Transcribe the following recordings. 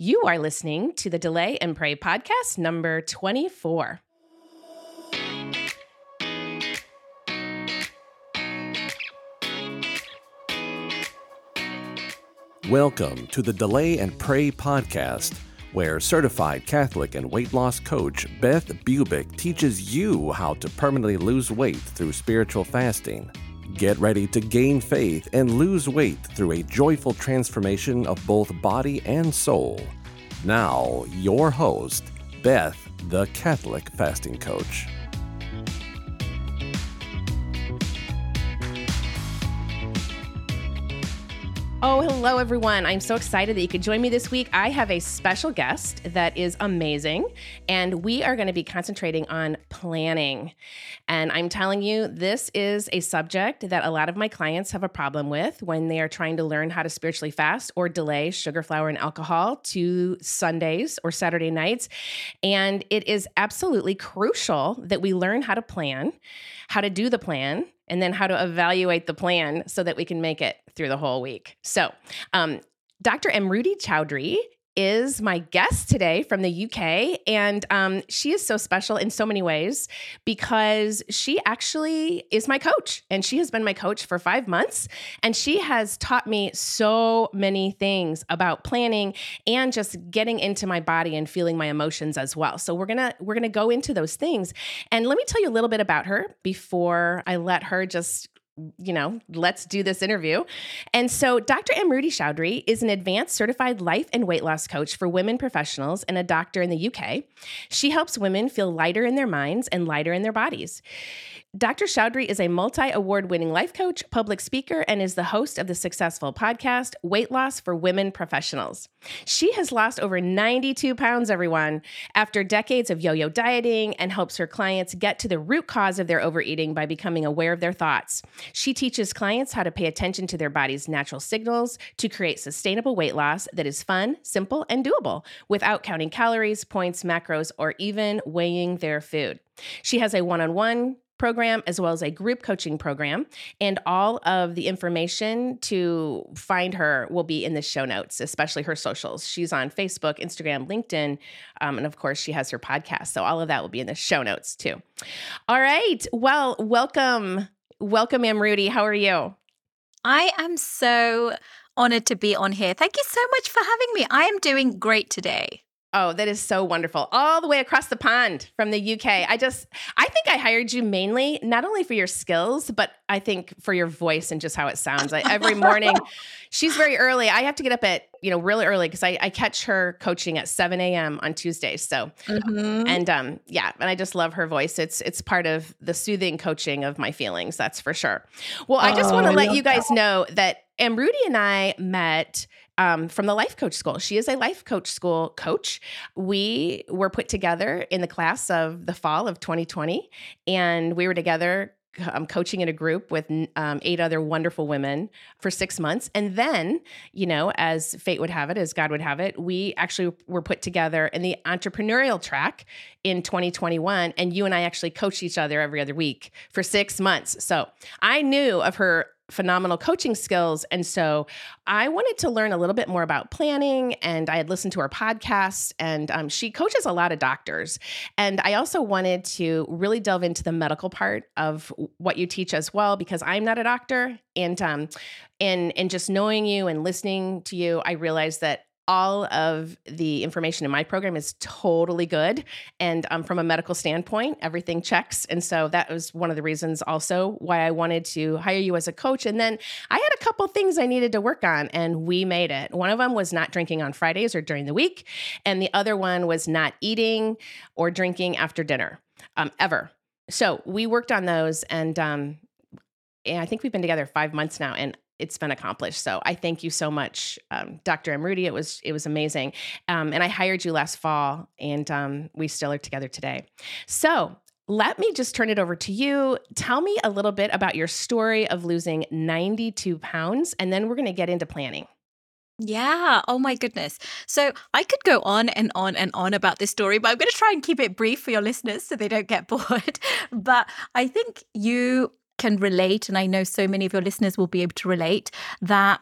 You are listening to the Delay and Pray podcast number 24. Welcome to the Delay and Pray podcast, where certified Catholic and weight loss coach Beth Bubick teaches you how to permanently lose weight through spiritual fasting. Get ready to gain faith and lose weight through a joyful transformation of both body and soul. Now, your host, Beth, the Catholic fasting coach. Oh, hello, everyone. I'm so excited that you could join me this week. I have a special guest that is amazing, and we are going to be concentrating on planning. And I'm telling you, this is a subject that a lot of my clients have a problem with when they are trying to learn how to spiritually fast or delay sugar, flour, and alcohol to Sundays or Saturday nights. And it is absolutely crucial that we learn how to plan, how to do the plan, and then how to evaluate the plan so that we can make it through the whole week. So, um, Dr. Amruti Choudhry is my guest today from the UK. And um, she is so special in so many ways because she actually is my coach. And she has been my coach for five months. And she has taught me so many things about planning and just getting into my body and feeling my emotions as well. So we're gonna we're gonna go into those things. And let me tell you a little bit about her before I let her just you know, let's do this interview. And so, Dr. Amruti Choudhry is an advanced certified life and weight loss coach for women professionals and a doctor in the UK. She helps women feel lighter in their minds and lighter in their bodies. Dr. Choudhry is a multi award winning life coach, public speaker, and is the host of the successful podcast, Weight Loss for Women Professionals. She has lost over 92 pounds, everyone, after decades of yo yo dieting and helps her clients get to the root cause of their overeating by becoming aware of their thoughts. She teaches clients how to pay attention to their body's natural signals to create sustainable weight loss that is fun, simple, and doable without counting calories, points, macros, or even weighing their food. She has a one on one program as well as a group coaching program. And all of the information to find her will be in the show notes, especially her socials. She's on Facebook, Instagram, LinkedIn, um, and of course, she has her podcast. So all of that will be in the show notes too. All right. Well, welcome. Welcome, Amruti. How are you? I am so honored to be on here. Thank you so much for having me. I am doing great today. Oh, that is so wonderful. All the way across the pond from the UK. I just, I think I hired you mainly, not only for your skills, but I think for your voice and just how it sounds. I, every morning, she's very early. I have to get up at, you know, really early because I, I, catch her coaching at 7 a.m. on Tuesdays. So, mm-hmm. and um, yeah, and I just love her voice. It's, it's part of the soothing coaching of my feelings. That's for sure. Well, I just oh, want to let you guys that. know that Amruti and I met um, from the life coach school. She is a life coach school coach. We were put together in the class of the fall of 2020, and we were together um, coaching in a group with um, eight other wonderful women for six months. And then, you know, as fate would have it, as God would have it, we actually were put together in the entrepreneurial track in 2021. And you and I actually coached each other every other week for six months. So I knew of her phenomenal coaching skills. And so I wanted to learn a little bit more about planning. And I had listened to her podcast, and um, she coaches a lot of doctors. And I also wanted to really delve into the medical part of what you teach as well, because I'm not a doctor. And um, and and just knowing you and listening to you, I realized that all of the information in my program is totally good. And um, from a medical standpoint, everything checks. And so that was one of the reasons also why I wanted to hire you as a coach. And then I had a couple things I needed to work on, and we made it. One of them was not drinking on Fridays or during the week. And the other one was not eating or drinking after dinner um, ever. So we worked on those. And, um, and I think we've been together five months now. And it's been accomplished. So I thank you so much, um, Dr. Amruti. It was it was amazing, um, and I hired you last fall, and um, we still are together today. So let me just turn it over to you. Tell me a little bit about your story of losing 92 pounds, and then we're going to get into planning. Yeah. Oh my goodness. So I could go on and on and on about this story, but I'm going to try and keep it brief for your listeners so they don't get bored. But I think you can relate, and I know so many of your listeners will be able to relate, that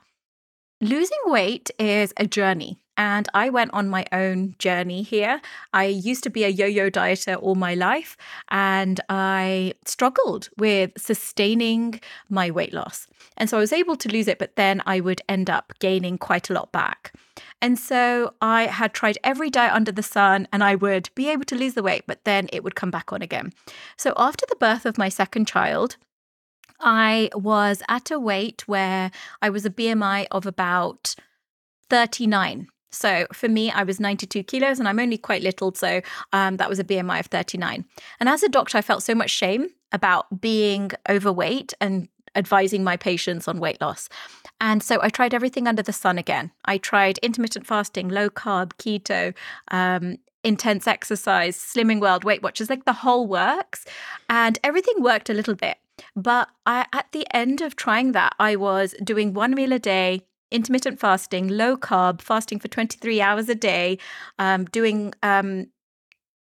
losing weight is a journey. and I went on my own journey here. I used to be a yo yo dieter all my life, and I struggled with sustaining my weight loss. And so I was able to lose it, but then I would end up gaining quite a lot back. And so I had tried every diet under the sun and I would be able to lose the weight, but then it would come back on again. So after the birth of my second child, I was at a weight where I was a BMI of about 39. So for me, I was 92 kilos and I'm only quite little. So um, that was a BMI of 39. And as a doctor, I felt so much shame about being overweight and advising my patients on weight loss. And so I tried everything under the sun again. I tried intermittent fasting, low carb, keto, um, intense exercise, Slimming World, Weight Watchers, like the whole works. And everything worked a little bit. But I, at the end of trying that, I was doing one meal a day, intermittent fasting, low carb, fasting for 23 hours a day, um, doing um,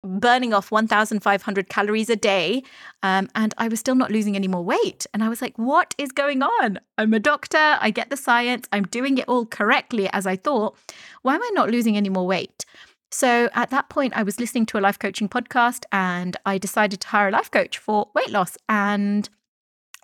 burning off 1,500 calories a day. Um, and I was still not losing any more weight. And I was like, what is going on? I'm a doctor. I get the science. I'm doing it all correctly as I thought. Why am I not losing any more weight? So at that point, I was listening to a life coaching podcast and I decided to hire a life coach for weight loss. And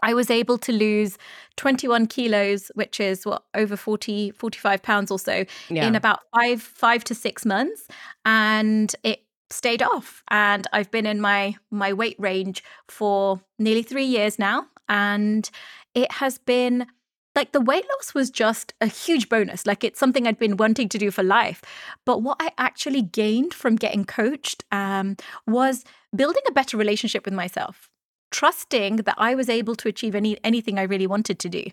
I was able to lose 21 kilos, which is what over 40, 45 pounds or so yeah. in about five, five to six months. And it stayed off. And I've been in my my weight range for nearly three years now. And it has been like the weight loss was just a huge bonus. Like it's something I'd been wanting to do for life. But what I actually gained from getting coached um, was building a better relationship with myself trusting that I was able to achieve any anything I really wanted to do.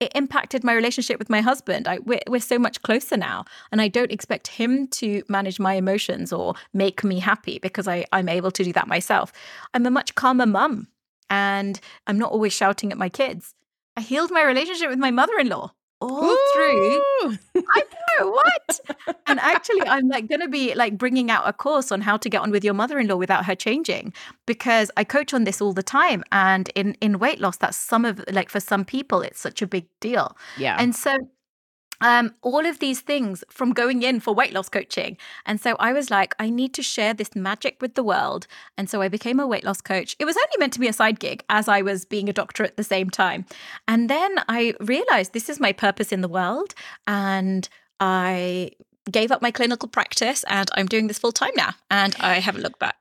It impacted my relationship with my husband. I, we're, we're so much closer now, and I don't expect him to manage my emotions or make me happy because I, I'm able to do that myself. I'm a much calmer mum, and I'm not always shouting at my kids. I healed my relationship with my mother in law all Ooh. through. I what. and actually, I'm like going to be like bringing out a course on how to get on with your mother-in-law without her changing, because I coach on this all the time. And in in weight loss, that's some of like for some people, it's such a big deal. Yeah. And so um, all of these things from going in for weight loss coaching. And so I was like, I need to share this magic with the world. And so I became a weight loss coach. It was only meant to be a side gig as I was being a doctor at the same time. And then I realized this is my purpose in the world. And I gave up my clinical practice and I'm doing this full time now. And I haven't looked back.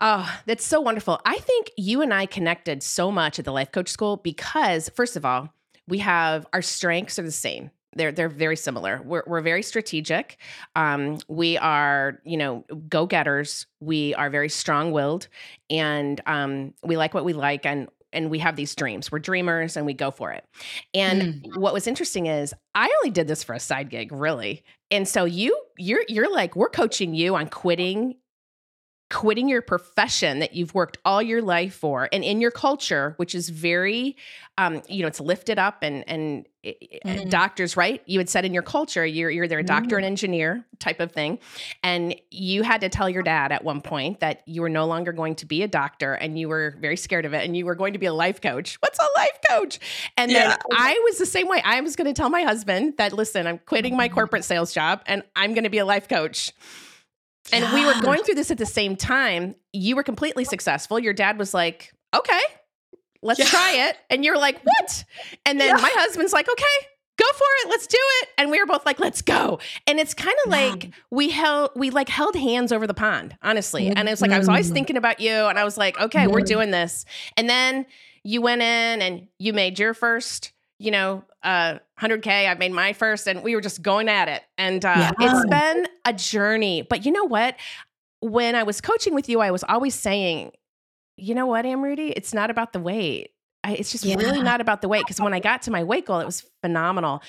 Oh, that's so wonderful. I think you and I connected so much at the life coach school because, first of all, we have our strengths are the same they're they're very similar. We're we're very strategic. Um, we are you know go getters. We are very strong willed, and um, we like what we like, and and we have these dreams. We're dreamers, and we go for it. And mm. what was interesting is I only did this for a side gig, really. And so you you're you're like we're coaching you on quitting quitting your profession that you've worked all your life for and in your culture which is very um, you know it's lifted up and and mm. doctors right you had said in your culture you're you're either a doctor mm. and engineer type of thing and you had to tell your dad at one point that you were no longer going to be a doctor and you were very scared of it and you were going to be a life coach what's a life coach and yeah. then i was the same way i was going to tell my husband that listen i'm quitting my mm-hmm. corporate sales job and i'm going to be a life coach and we were going through this at the same time. You were completely successful. Your dad was like, okay, let's yeah. try it. And you're like, what? And then yeah. my husband's like, okay, go for it. Let's do it. And we were both like, let's go. And it's kind of like we held, we like held hands over the pond, honestly. And it's like, I was always thinking about you. And I was like, okay, we're doing this. And then you went in and you made your first you know, uh, 100K. I made my first, and we were just going at it. And uh, yeah. it's been a journey. But you know what? When I was coaching with you, I was always saying, you know what, Amruti? It's not about the weight. I, it's just yeah. really not about the weight. Because when I got to my weight goal, it was phenomenal.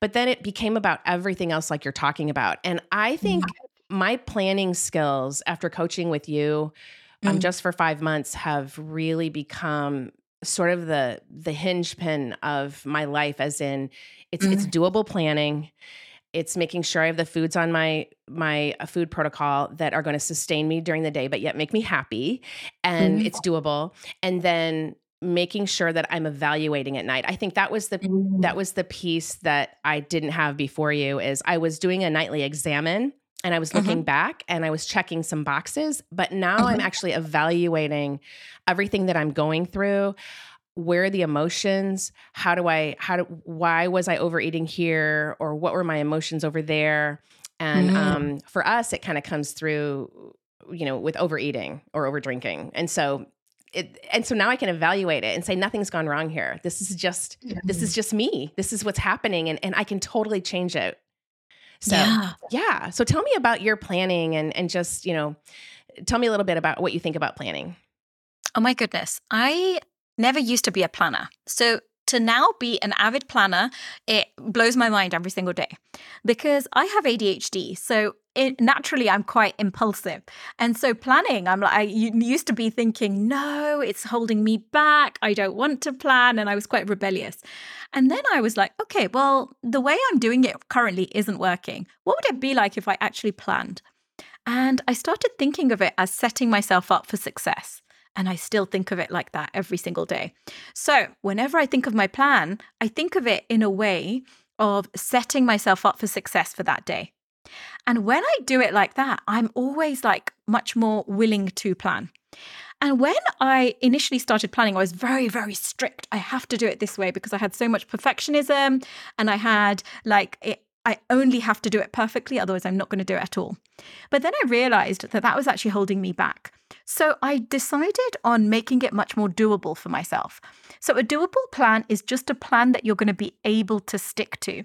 But then it became about everything else, like you're talking about. And I think yeah. my planning skills after coaching with you um, mm. just for five months have really become sort of the the hinge pin of my life as in it's mm-hmm. it's doable planning it's making sure i have the foods on my my uh, food protocol that are going to sustain me during the day but yet make me happy and mm-hmm. it's doable and then making sure that I'm evaluating at night. I think that was the mm-hmm. that was the piece that I didn't have before you is I was doing a nightly examine and I was looking mm-hmm. back and I was checking some boxes, but now mm-hmm. I'm actually evaluating everything that I'm going through. Where are the emotions? How do I how do why was I overeating here or what were my emotions over there? And mm-hmm. um, for us, it kind of comes through, you know, with overeating or over drinking. And so it, and so now I can evaluate it and say nothing's gone wrong here. This is just this is just me. This is what's happening, and and I can totally change it. So yeah. yeah. So tell me about your planning and and just you know, tell me a little bit about what you think about planning. Oh my goodness, I never used to be a planner. So to now be an avid planner, it blows my mind every single day because I have ADHD. So it, naturally, I'm quite impulsive. And so planning, I'm like, I used to be thinking, no, it's holding me back. I don't want to plan. And I was quite rebellious. And then I was like, okay, well, the way I'm doing it currently isn't working. What would it be like if I actually planned? And I started thinking of it as setting myself up for success. And I still think of it like that every single day. So, whenever I think of my plan, I think of it in a way of setting myself up for success for that day. And when I do it like that, I'm always like much more willing to plan. And when I initially started planning, I was very, very strict. I have to do it this way because I had so much perfectionism and I had like it, I only have to do it perfectly, otherwise, I'm not going to do it at all. But then I realized that that was actually holding me back. So I decided on making it much more doable for myself. So a doable plan is just a plan that you're going to be able to stick to.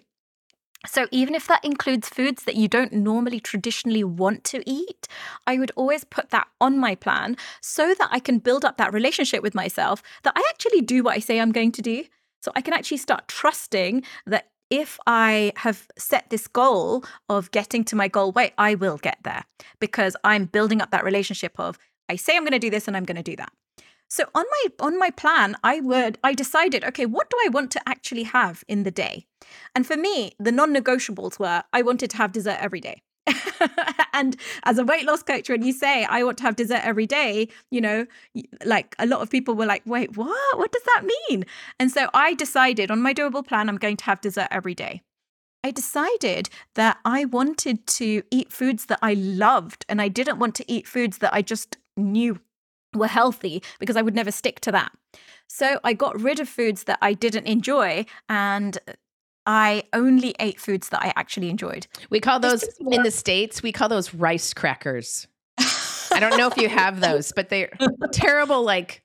So, even if that includes foods that you don't normally traditionally want to eat, I would always put that on my plan so that I can build up that relationship with myself that I actually do what I say I'm going to do. So, I can actually start trusting that if I have set this goal of getting to my goal weight, I will get there because I'm building up that relationship of I say I'm going to do this and I'm going to do that. So on my on my plan, I would I decided, okay, what do I want to actually have in the day? And for me, the non-negotiables were I wanted to have dessert every day. and as a weight loss coach, when you say I want to have dessert every day, you know, like a lot of people were like, wait, what? What does that mean? And so I decided on my doable plan, I'm going to have dessert every day. I decided that I wanted to eat foods that I loved and I didn't want to eat foods that I just knew were healthy because I would never stick to that. So I got rid of foods that I didn't enjoy and I only ate foods that I actually enjoyed. We call those in the States, we call those rice crackers. I don't know if you have those, but they're terrible, like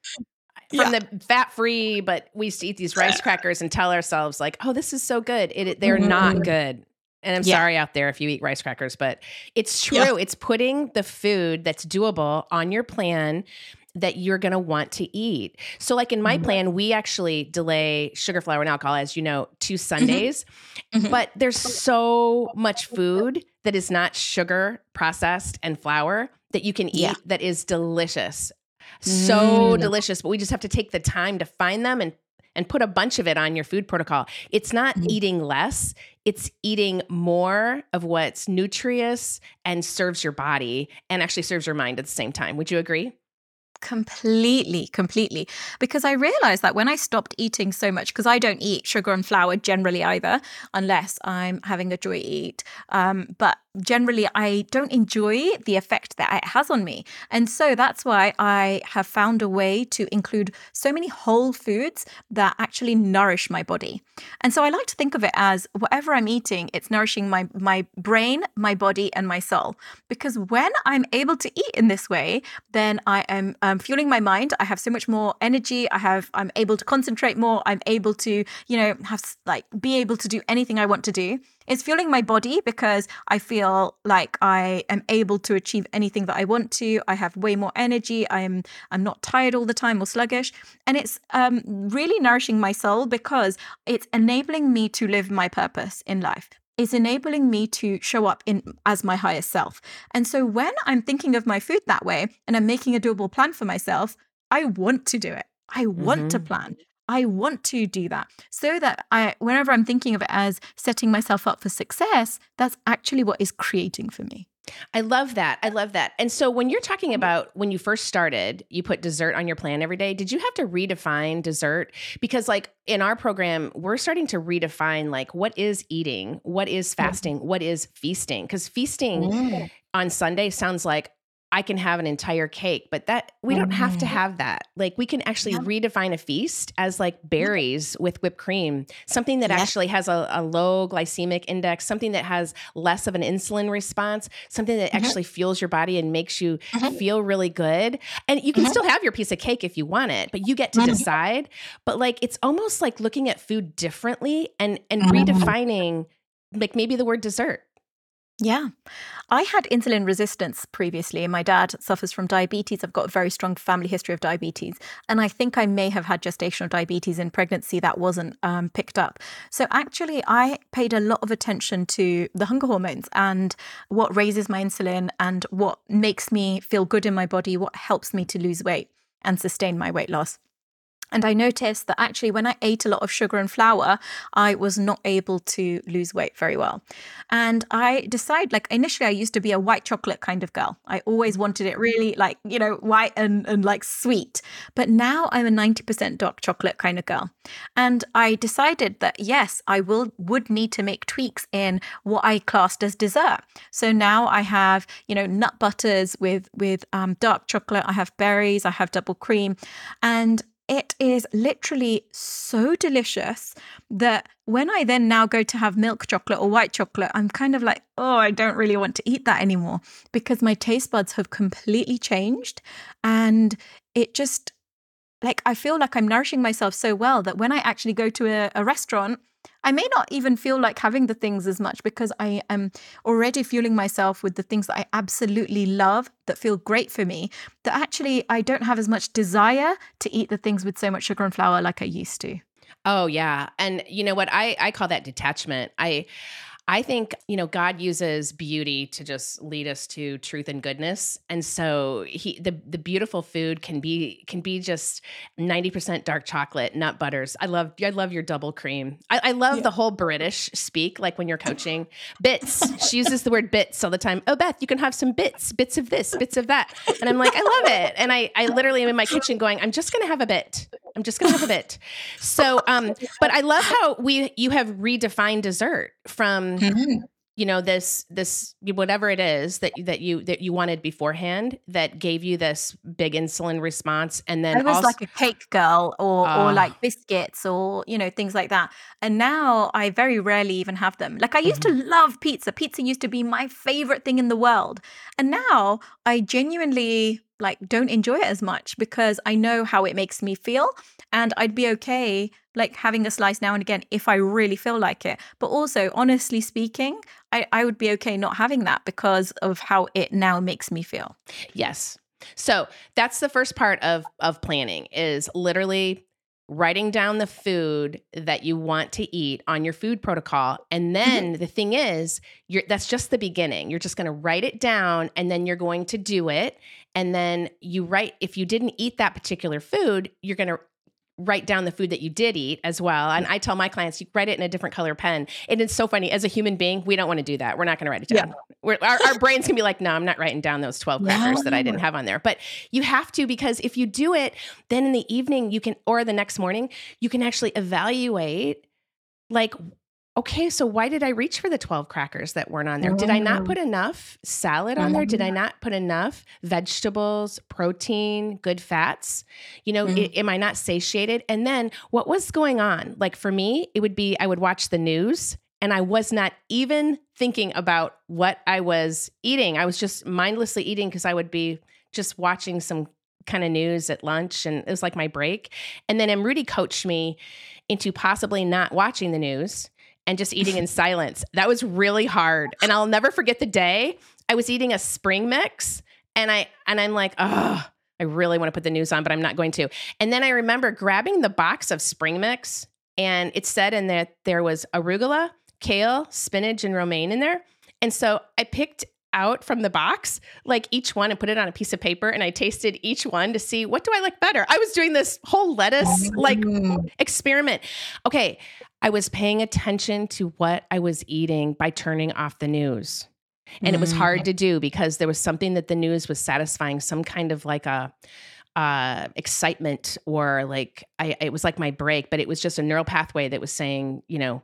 from yeah. the fat free, but we used to eat these rice crackers and tell ourselves, like, oh, this is so good. It, they're mm-hmm. not good. And I'm yeah. sorry out there if you eat rice crackers, but it's true. Yeah. It's putting the food that's doable on your plan that you're going to want to eat. So, like in my mm-hmm. plan, we actually delay sugar, flour, and alcohol, as you know, to mm-hmm. Sundays. Mm-hmm. But there's so much food that is not sugar processed and flour that you can eat yeah. that is delicious. So mm. delicious, but we just have to take the time to find them and and put a bunch of it on your food protocol. It's not mm-hmm. eating less, it's eating more of what's nutritious and serves your body and actually serves your mind at the same time. Would you agree? Completely, completely. Because I realized that when I stopped eating so much, because I don't eat sugar and flour generally either, unless I'm having a joy eat. Um, but generally I don't enjoy the effect that it has on me. And so that's why I have found a way to include so many whole foods that actually nourish my body. And so I like to think of it as whatever I'm eating, it's nourishing my my brain, my body and my soul. Because when I'm able to eat in this way, then I am um, fueling my mind. I have so much more energy. I have I'm able to concentrate more. I'm able to, you know, have like be able to do anything I want to do. It's fueling my body because I feel like I am able to achieve anything that I want to. I have way more energy. I'm I'm not tired all the time or sluggish, and it's um, really nourishing my soul because it's enabling me to live my purpose in life it's enabling me to show up in as my highest self. And so when I'm thinking of my food that way and I'm making a doable plan for myself, I want to do it. I want mm-hmm. to plan. I want to do that so that I, whenever I'm thinking of it as setting myself up for success, that's actually what is creating for me. I love that. I love that. And so when you're talking about when you first started, you put dessert on your plan every day. Did you have to redefine dessert? Because like in our program, we're starting to redefine like what is eating, what is fasting, what is feasting? Because feasting mm. on Sunday sounds like I can have an entire cake, but that we don't have to have that. Like we can actually yeah. redefine a feast as like berries with whipped cream, something that yeah. actually has a, a, low glycemic index, something that has less of an insulin response, something that mm-hmm. actually fuels your body and makes you mm-hmm. feel really good. And you can mm-hmm. still have your piece of cake if you want it, but you get to mm-hmm. decide. But like it's almost like looking at food differently and and mm-hmm. redefining like maybe the word dessert. Yeah. I had insulin resistance previously, and my dad suffers from diabetes. I've got a very strong family history of diabetes. And I think I may have had gestational diabetes in pregnancy that wasn't um, picked up. So actually, I paid a lot of attention to the hunger hormones and what raises my insulin and what makes me feel good in my body, what helps me to lose weight and sustain my weight loss. And I noticed that actually, when I ate a lot of sugar and flour, I was not able to lose weight very well. And I decided, like, initially, I used to be a white chocolate kind of girl. I always wanted it really, like, you know, white and, and like sweet. But now I'm a 90% dark chocolate kind of girl. And I decided that, yes, I will would need to make tweaks in what I classed as dessert. So now I have, you know, nut butters with, with um, dark chocolate. I have berries. I have double cream. And it is literally so delicious that when I then now go to have milk chocolate or white chocolate, I'm kind of like, oh, I don't really want to eat that anymore because my taste buds have completely changed. And it just, like, I feel like I'm nourishing myself so well that when I actually go to a, a restaurant, I may not even feel like having the things as much because I am already fueling myself with the things that I absolutely love that feel great for me. That actually I don't have as much desire to eat the things with so much sugar and flour like I used to. Oh yeah. And you know what I I call that detachment. I I think, you know, God uses beauty to just lead us to truth and goodness. And so he the the beautiful food can be can be just 90% dark chocolate, nut butters. I love I love your double cream. I, I love yeah. the whole British speak, like when you're coaching. Bits. she uses the word bits all the time. Oh Beth, you can have some bits, bits of this, bits of that. And I'm like, I love it. And I I literally am in my kitchen going, I'm just gonna have a bit. I'm just gonna have a bit. So um, but I love how we you have redefined dessert from mm-hmm. you know this this whatever it is that that you that you wanted beforehand that gave you this big insulin response and then I was also, like a cake girl or uh, or like biscuits or you know things like that and now I very rarely even have them like I used mm-hmm. to love pizza pizza used to be my favorite thing in the world and now I genuinely like don't enjoy it as much because I know how it makes me feel and I'd be okay like having a slice now and again if I really feel like it. But also, honestly speaking, I, I would be okay not having that because of how it now makes me feel. Yes. So that's the first part of of planning is literally writing down the food that you want to eat on your food protocol. And then mm-hmm. the thing is you're that's just the beginning. You're just going to write it down and then you're going to do it. And then you write if you didn't eat that particular food you're going to write down the food that you did eat as well. And I tell my clients, you write it in a different color pen. And it's so funny. As a human being, we don't want to do that. We're not going to write it down. Yeah. Our, our, brains can be like, no, I'm not writing down those 12 crackers that I didn't have on there. But you have to, because if you do it, then in the evening, you can, or the next morning, you can actually evaluate like okay, so why did I reach for the 12 crackers that weren't on there? Did I not put enough salad on there? Did I not put enough vegetables, protein, good fats? You know, mm-hmm. I, am I not satiated? And then what was going on? Like for me, it would be I would watch the news and I was not even thinking about what I was eating. I was just mindlessly eating because I would be just watching some kind of news at lunch and it was like my break. And then Rudy coached me into possibly not watching the news and just eating in silence. That was really hard. And I'll never forget the day I was eating a spring mix and I and I'm like, "Oh, I really want to put the news on, but I'm not going to." And then I remember grabbing the box of spring mix and it said in there there was arugula, kale, spinach and romaine in there. And so I picked out from the box, like each one, and put it on a piece of paper. And I tasted each one to see what do I like better. I was doing this whole lettuce like mm. experiment. Okay, I was paying attention to what I was eating by turning off the news. And it was hard to do because there was something that the news was satisfying, some kind of like a uh, excitement or like I, it was like my break, but it was just a neural pathway that was saying, you know,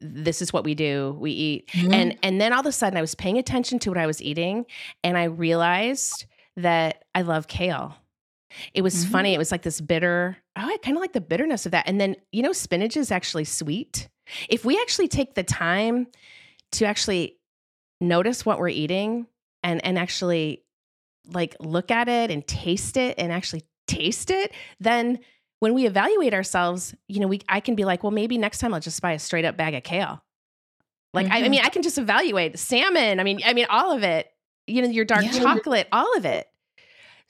this is what we do we eat Mhm. and and then all of a sudden i was paying attention to what i was eating and i realized that i love kale it was Mhm. funny it was like this bitter oh i kind of like the bitterness of that and then you know spinach is actually sweet if we actually take the time to actually notice what we're eating and and actually like look at it and taste it and actually taste it then when we evaluate ourselves you know we i can be like well maybe next time i'll just buy a straight up bag of kale like I, I Mhm. mean i can just evaluate salmon i mean i mean all of it you know your dark Yeah. chocolate all of it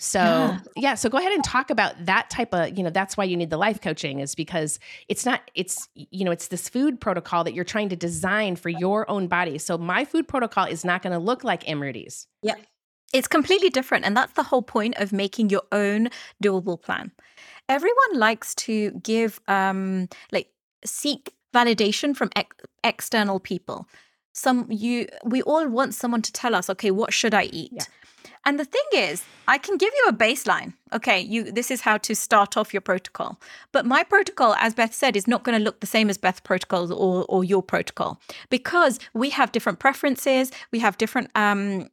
so Yeah. yeah so go ahead and talk about that type of you know that's why you need the life coaching is because it's not it's you know it's this food protocol that you're trying to design for your own body so my food protocol is not going to look like Amruti's It's completely different. And that's the whole point of making your own doable plan. Everyone likes to give, um, like, seek validation from ex- external people. Some you, we all want someone to tell us, okay, what should I eat? Yeah. And the thing is, I can give you a baseline. Okay, you this is how to start off your protocol. But my protocol, as Beth said, is not going to look the same as Beth's protocols or or your protocol because we have different preferences, we have different um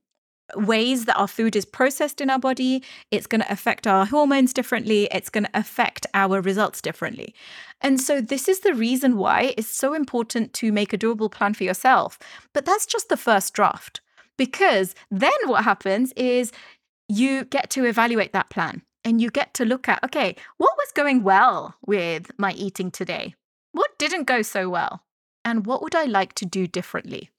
ways that our food is processed in our body. It's going to affect our hormones differently. It's going to affect our results differently. And so, this is the reason why it's so important to make a doable plan for yourself. But that's just the first draft, because then what happens is you get to evaluate that plan and you get to look at okay, what was going well with my eating today? What didn't go so well? And what would I like to do differently?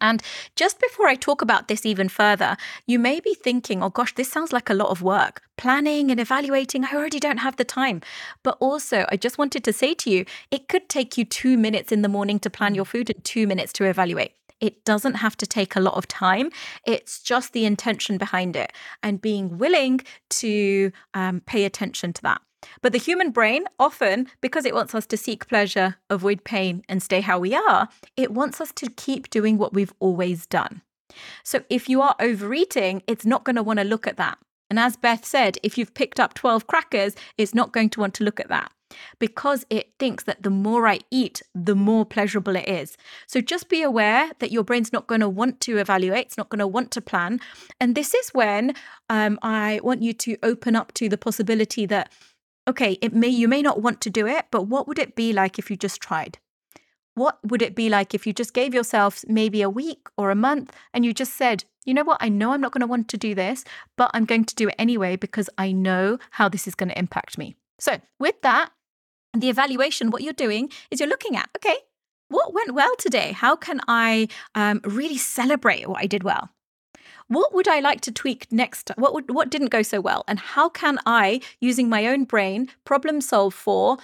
And just before I talk about this even further, you may be thinking, oh gosh, this sounds like a lot of work. Planning and evaluating, I already don't have the time. But also, I just wanted to say to you, it could take you two minutes in the morning to plan your mm. food and two minutes to evaluate. It doesn't have to take a lot of time. It's just the intention behind it and being willing to um, pay attention to that. But the human brain, often because it wants us to seek pleasure, avoid pain, and stay how we are, it wants us to keep doing what we've always done. So if you are overeating, it's not going to want to look at that. And as Beth said, if you've picked up 12 crackers, it's not going to want to look at that because it thinks that the more I eat, the more pleasurable it is. So just be aware that your brain's not going to want to evaluate, it's not going to want to plan. And this is when um, I want you to open up to the possibility that okay, it may you may not want to do it, but what would it be like if you just tried? What would it be like if you just gave yourself maybe a week or a month and you just said, you know what, I know I'm not going to want to do this, but I'm going to do it anyway because I know how this is going to impact me. So, with that, the evaluation, what you're doing is you're looking at, okay, what went well today? How can I um, really celebrate what I did well? What would I like to tweak next? What would, what didn't go so well? And how can I, using my own brain, problem solve for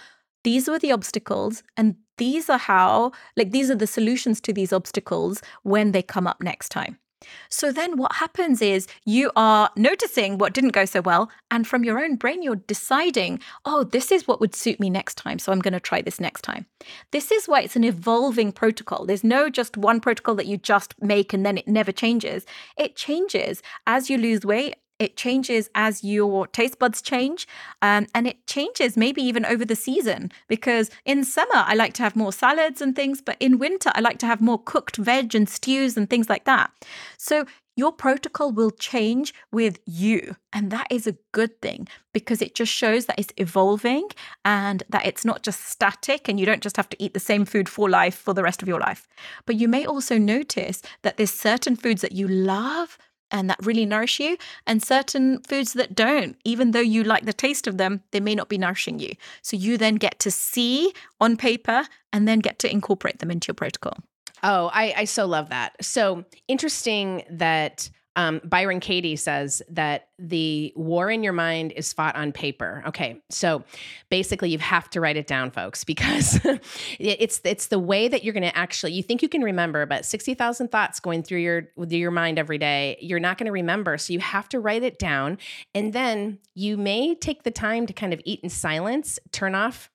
these were the obstacles and these are how, like, these are the solutions to these obstacles when they come up next time. So then what happens is you are noticing what didn't go so well. And from your own brain, you're deciding, oh, this is what would suit me next time. So I'm going to try this next time. This is why it's an evolving protocol. There's no just one protocol that you just make and then it never changes. It changes as you lose weight. It changes as your taste buds change. Um, and it changes maybe even over the season because in summer, I like to have more salads and things, but in winter, I like to have more cooked veg and stews and things like that. So your protocol will change with you. And that is a good thing because it just shows that it's evolving and that it's not just static and you don't just have to eat the same food for life for the rest of your life. But you may also notice that there's certain foods that you love and that really nourish you, and certain foods that don't. Even though you like the taste of them, they may not be nourishing you. So you then get to see on paper and then get to incorporate them into your protocol. Oh, I, I so love that. So interesting that um, Byron Katie says that the war in your mind is fought on paper. Okay, so basically, you have to write it down, folks, because it's it's the way that you're going to actually. You think you can remember, but sixty thousand thoughts going through your with your mind every day, you're not going to remember. So you have to write it down, and then you may take the time to kind of eat in silence, turn off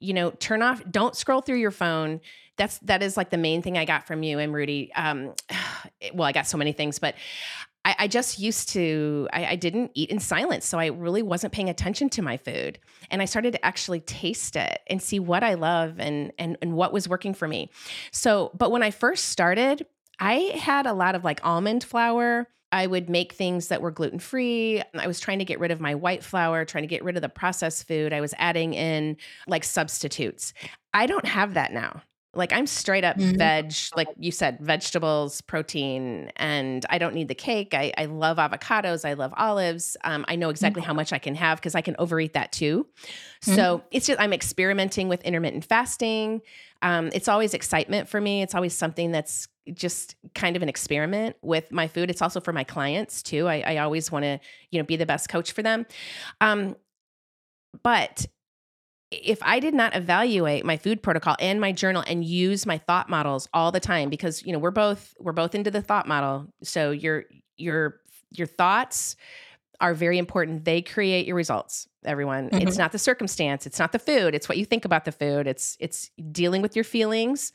you know, turn off, don't scroll through your phone. That's that is like the main thing I got from you and Rudy. Um, well, I got so many things, but I, I just used to, I, I didn't eat in silence. So I really wasn't paying attention to my food. And I started to actually taste it and see what I love and, and, and what was working for me. So, but when I first started, I had a lot of like almond flour. I would make things that were gluten free. I was trying to get rid of my white flour, trying to get rid of the processed food. I was adding in like substitutes. I don't have that now. Like I'm straight up mm-hmm. veg, like you said, vegetables, protein, and I don't need the cake. I, I love avocados. I love olives. Um, I know exactly mm-hmm. how much I can have because I can overeat that too. Mm-hmm. So it's just I'm experimenting with intermittent fasting. Um, it's always excitement for me. It's always something that's just kind of an experiment with my food. It's also for my clients too. I, I always want to, you know, be the best coach for them. Um, but if I did not evaluate my food protocol and my journal and use my thought models all the time, because you know we're both we're both into the thought model, so your your your thoughts are very important. They create your results. Everyone, mm-hmm. it's not the circumstance, it's not the food, it's what you think about the food. It's it's dealing with your feelings.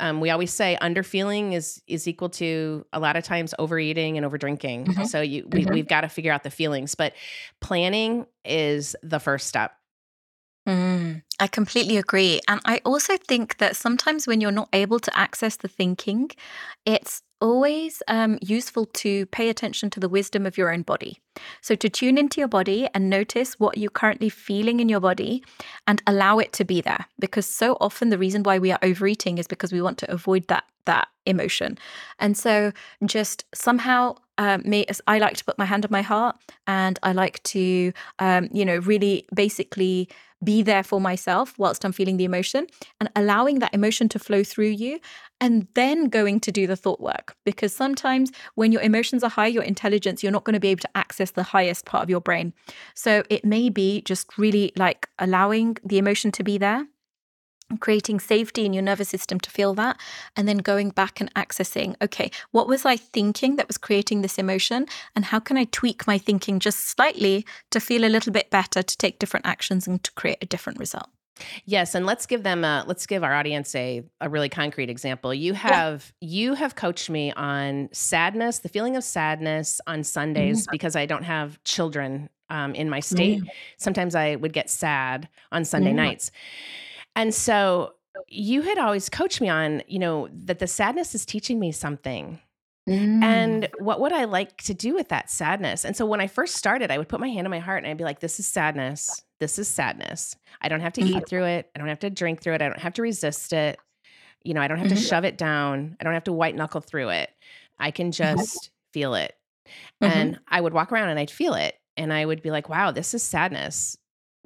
Um, we always say underfeeling is is equal to a lot of times overeating and overdrinking. Mm-hmm. So you we, mm-hmm. we've got to figure out the feelings, but planning is the first step. Mm, I completely agree. And I also think that sometimes when you're not able to access the thinking, it's always um, useful to pay attention to the wisdom of your own body. So, to tune into your body and notice what you're currently feeling in your body and allow it to be there. Because so often the reason why we are overeating is because we want to avoid that that emotion. And so, just somehow, um, me, I like to put my hand on my heart and I like to, um, you know, really basically be there for myself whilst I'm feeling the emotion and allowing that emotion to flow through you and then going to do the thought work. Because sometimes when your emotions are high, your intelligence, you're not going to be able to access the highest part of your brain. So it may be just really like allowing the emotion to be there creating safety in your nervous system to feel that and then going back and accessing okay what was i thinking that was creating this emotion and how can i tweak my thinking just slightly to feel a little bit better to take different actions and to create a different result Yes, and let's give them a let's give our audience a a really concrete example. You have yeah. you have coached me on sadness, the feeling of sadness on Sundays mm-hmm. because I don't have children um, in my state. Mm-hmm. Sometimes I would get sad on Sunday mm-hmm. nights. And so you had always coached me on, you know, that the sadness is teaching me something. Mm. And what would I like to do with that sadness? And so when I first started, I would put my hand on my heart and I'd be like, this is sadness. This is sadness. I don't have to mm-hmm. eat through it. I don't have to drink through it. I don't have to resist it. You know, I don't have mm-hmm. to shove it down. I don't have to white knuckle through it. I can mm-hmm. just mm-hmm. feel it. And I would walk around and I'd feel it. And I would be like, wow, this is sadness.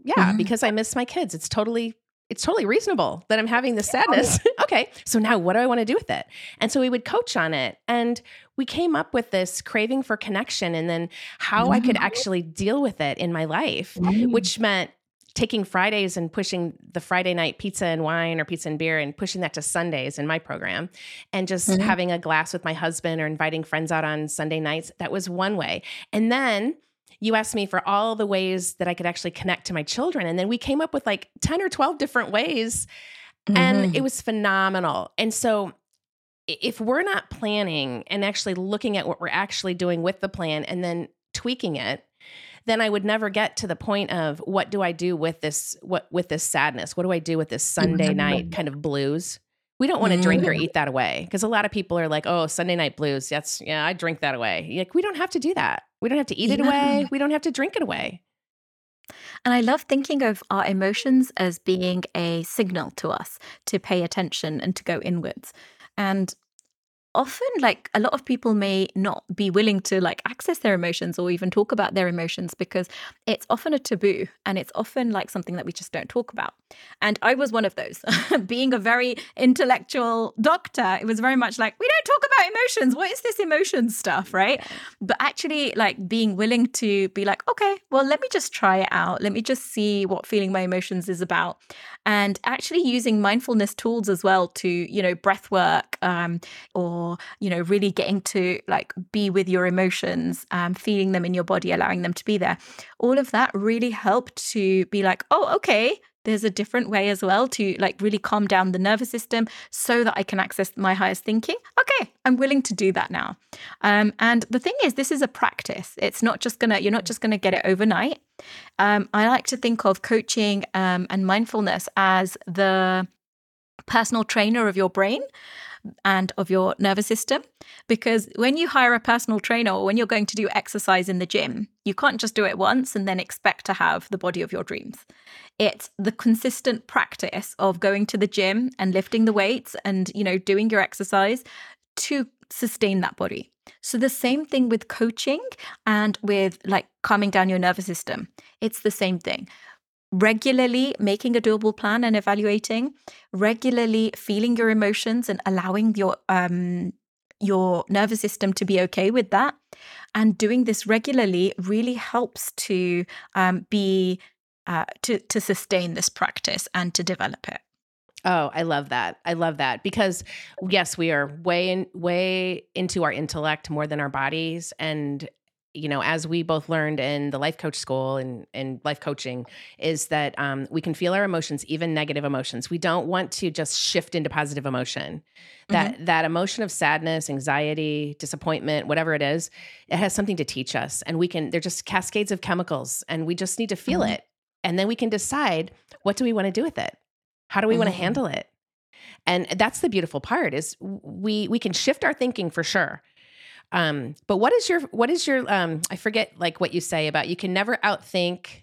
Yeah, mm-hmm. because I miss my kids. It's totally it's totally reasonable that I'm having this sadness. okay, so now what do I want to do with it? And so we would coach on it. And we came up with this craving for connection and then how mm-hmm. I could mm-hmm. actually deal with it in my life, mm-hmm. which meant taking Fridays and pushing the Friday night pizza and wine or pizza and beer and pushing that to Sundays in my program and just mm-hmm. having a glass with my husband or inviting friends out on Sunday nights. That was one way. And then you asked me for all the ways that I could actually connect to my children. And then we came up with like 10 or 12 different ways. Mm-hmm. And it was phenomenal. And so if we're not planning and actually looking at what we're actually doing with the plan and then tweaking it, then I would never get to the point of what do I do with this what with this sadness? What do I do with this Sunday mm-hmm. night kind of blues? We don't want to drink or mm-hmm. eat that away because a lot of people are like, "Oh, Sunday night blues. That's yeah, I drink that away." Like we don't have to do that. We don't have to eat yeah. it away. We don't have to drink it away. And I love thinking of our emotions as being a signal to us to pay attention and to go inwards. And often like a lot of people may not be willing to like access their emotions or even talk about their emotions because it's often a taboo and it's often like something that we just don't talk about and i was one of those. Being a very intellectual doctor it was very much like we don't talk about emotions. What is this emotion stuff? Right? But actually like being willing to be like okay well let me just try it out. Let me just see what feeling my emotions is about. And actually using mindfulness tools as well to you know breath work um, or you know really getting to like be with your emotions um, feeling them in your body allowing them to be there. All of that really helped to be like oh okay there's a different way as well to like really calm down the nervous system so that I can access my highest thinking. Okay, I'm willing to do that now. Um, and the thing is, this is a practice. It's not just gonna, you're not just gonna get it overnight. Um, I like to think of coaching um, and mindfulness as the personal trainer of your brain and of your nervous system. Because when you hire a personal trainer or when you're going to do exercise in the gym, you can't just do it once and then expect to have the body of your dreams. It's the consistent practice of going to the gym and lifting the weights and, you know, doing your exercise to sustain that body. So the same thing with coaching and with like calming down your nervous system. It's the same thing regularly making a doable plan and evaluating, regularly feeling your emotions and allowing your um, your nervous system to be okay with that, and doing this regularly really helps to um, be uh, to to sustain this practice and to develop it. Oh, I love that. I love that because yes, we are way in, way into our intellect more than our bodies and you know, as we both learned in the life coach school and, and life coaching, is that um, we can feel our emotions, even negative emotions. We don't want to just shift into positive emotion. That mm-hmm. that emotion of sadness, anxiety, disappointment, whatever it is, it has something to teach us, and we can. They're just cascades of chemicals, and we just need to feel mm-hmm. it, and then we can decide what do we want to do with it. How do we mm-hmm. want to handle it? And that's the beautiful part is we we can shift our thinking for sure um, but what is your what is your um I forget like what you say about you can never outthink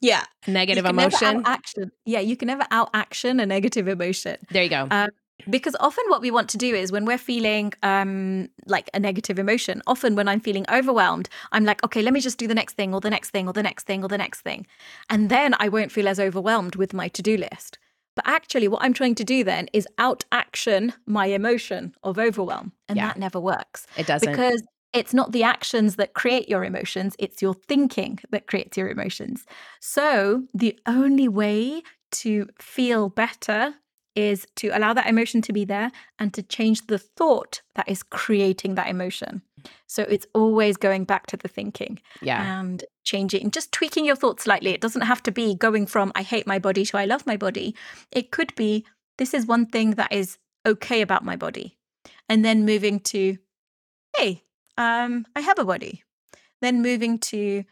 yeah. Negative emotion. action yeah you can never out action a negative emotion. There you go. Um, because often what we want to do is when we're feeling um, like a negative emotion often when i'm feeling overwhelmed i'm like okay let me just do the next thing or the next thing or the next thing or the next thing. And then i won't feel as overwhelmed with my to-do list but actually, what I'm trying to do then is out action my emotion of overwhelm. And yeah. that never works. It doesn't. Because it's not the actions that create your emotions, it's your thinking that creates your emotions. So the only way to feel better is to allow that emotion to be there and to change the thought that is creating that emotion. So it's always going back to the thinking. Yeah. And changing, just tweaking your thoughts slightly. It doesn't have to be going from I hate my body to I love my body. It could be this is one thing that is okay about my body. And then moving to, hey, um, I have a body. Then moving to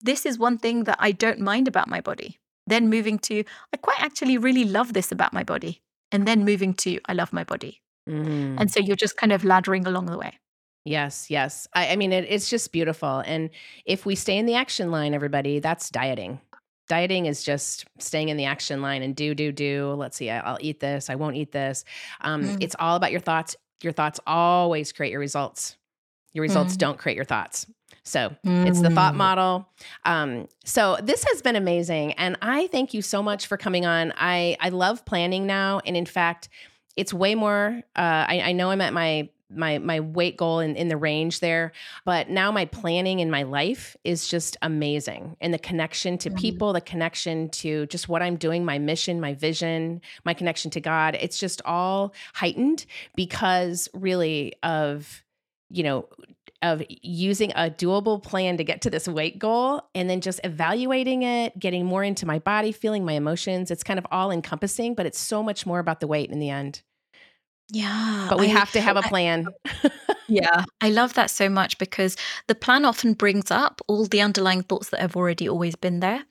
this is one thing that I don't mind about my body then moving to, I quite actually really love this about my body. And then moving to, I love my body. Mm. And so you're just kind of laddering along the way. Yes, yes. I, I mean, it, it's just beautiful. And if we stay in the action line, everybody, that's dieting. Dieting is just staying in the action line and do, do, do. Let's see, I, will eat this, I won't eat this. Um, mm. It's all about your thoughts. Your thoughts always create your results. Your results mm. don't create your thoughts. So mm. it's the thought mm. model. Um, so this has been amazing, and I thank you so much for coming on. I I love planning now, and in fact, it's way more. Uh, I, I know I'm at my my my weight goal in, in the range there but now my planning in my life is just amazing and the connection to people the connection to just what i'm doing my mission my vision my connection to god it's just all heightened because really of you know of using a doable plan to get to this weight goal and then just evaluating it, getting more into my body, feeling my emotions. It's kind of all encompassing, but it's so much more about the weight in the end. Yeah. But we I, have to have a plan. I, yeah. I love that so much because the plan often brings up all the underlying thoughts that have already always been there.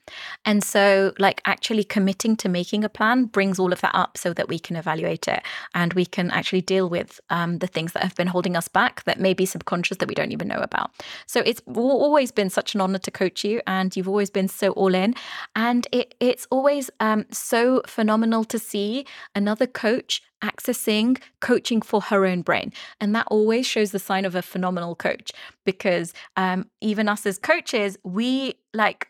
And so, like, actually committing to making a plan brings all of that up so that we can evaluate it and we can actually deal with um, the things that have been holding us back that may be subconscious that we don't even know about. So, it's always been such an honor to coach you, and you've always been so all in. And it, it's always um, so phenomenal to see another coach accessing coaching for her own brain. And that always shows the sign of a phenomenal coach because um, even us as coaches, we like,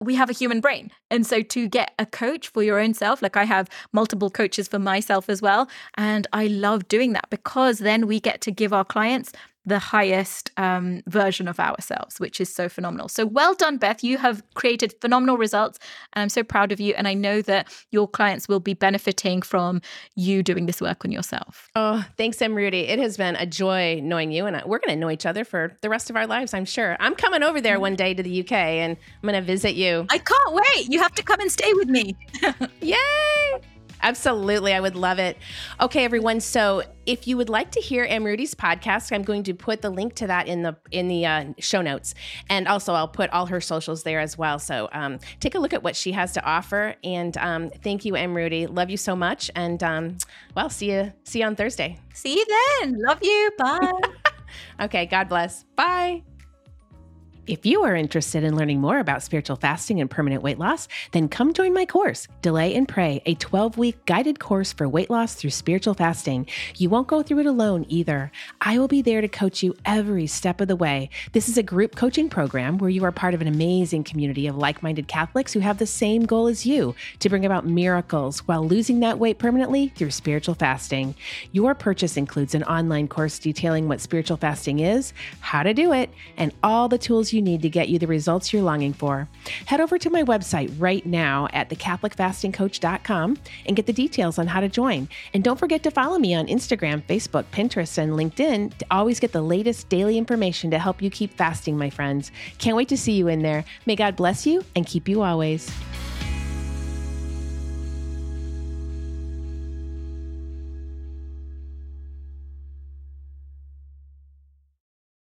we have a human brain. And so to get a coach for your own self, like I have multiple coaches for myself as well. And I love doing that because then we get to give our clients the highest um, version of ourselves, which is so phenomenal. So well done, Beth. You have created phenomenal results, and I'm so proud of you. And I know that your clients will be benefiting from you doing this work on yourself. Oh, thanks, Amruti. It has been a joy knowing you, and we're going to know each other for the rest of our lives, I'm sure. I'm coming over there one day to the UK, and I'm going to visit you. I can't wait. You have to come and stay with me. Yay! Absolutely. I would love it. Okay, everyone. So if you would like to hear Amruti's podcast, I'm going to put the link to that in the in the uh, show notes, and also I'll put all her socials there as well. So um, take a look at what she has to offer. And um, thank you, Amruti. Love you so much. And um, well, see you see you on Thursday. See you then. Love you. Bye. okay. God bless. Bye. If you are interested in learning more about spiritual fasting and permanent weight loss, then come join my course, Delay and Pray, a 12 week guided course for weight loss through spiritual fasting. You won't go through it alone either. I will be there to coach you every step of the way. This is a group coaching program where you are part of an amazing community of like minded Catholics who have the same goal as you to bring about miracles while losing that weight permanently through spiritual fasting. Your purchase includes an online course detailing what spiritual fasting is, how to do it, and all the tools you need to get you the results you're longing for. Head over to my website right now at thecatholicfastingcoach.com and get the details on how to join. And don't forget to follow me on Instagram, Facebook, Pinterest, and LinkedIn to always get the latest daily information to help you keep fasting, my friends. Can't wait to see you in there. May God bless you and keep you always.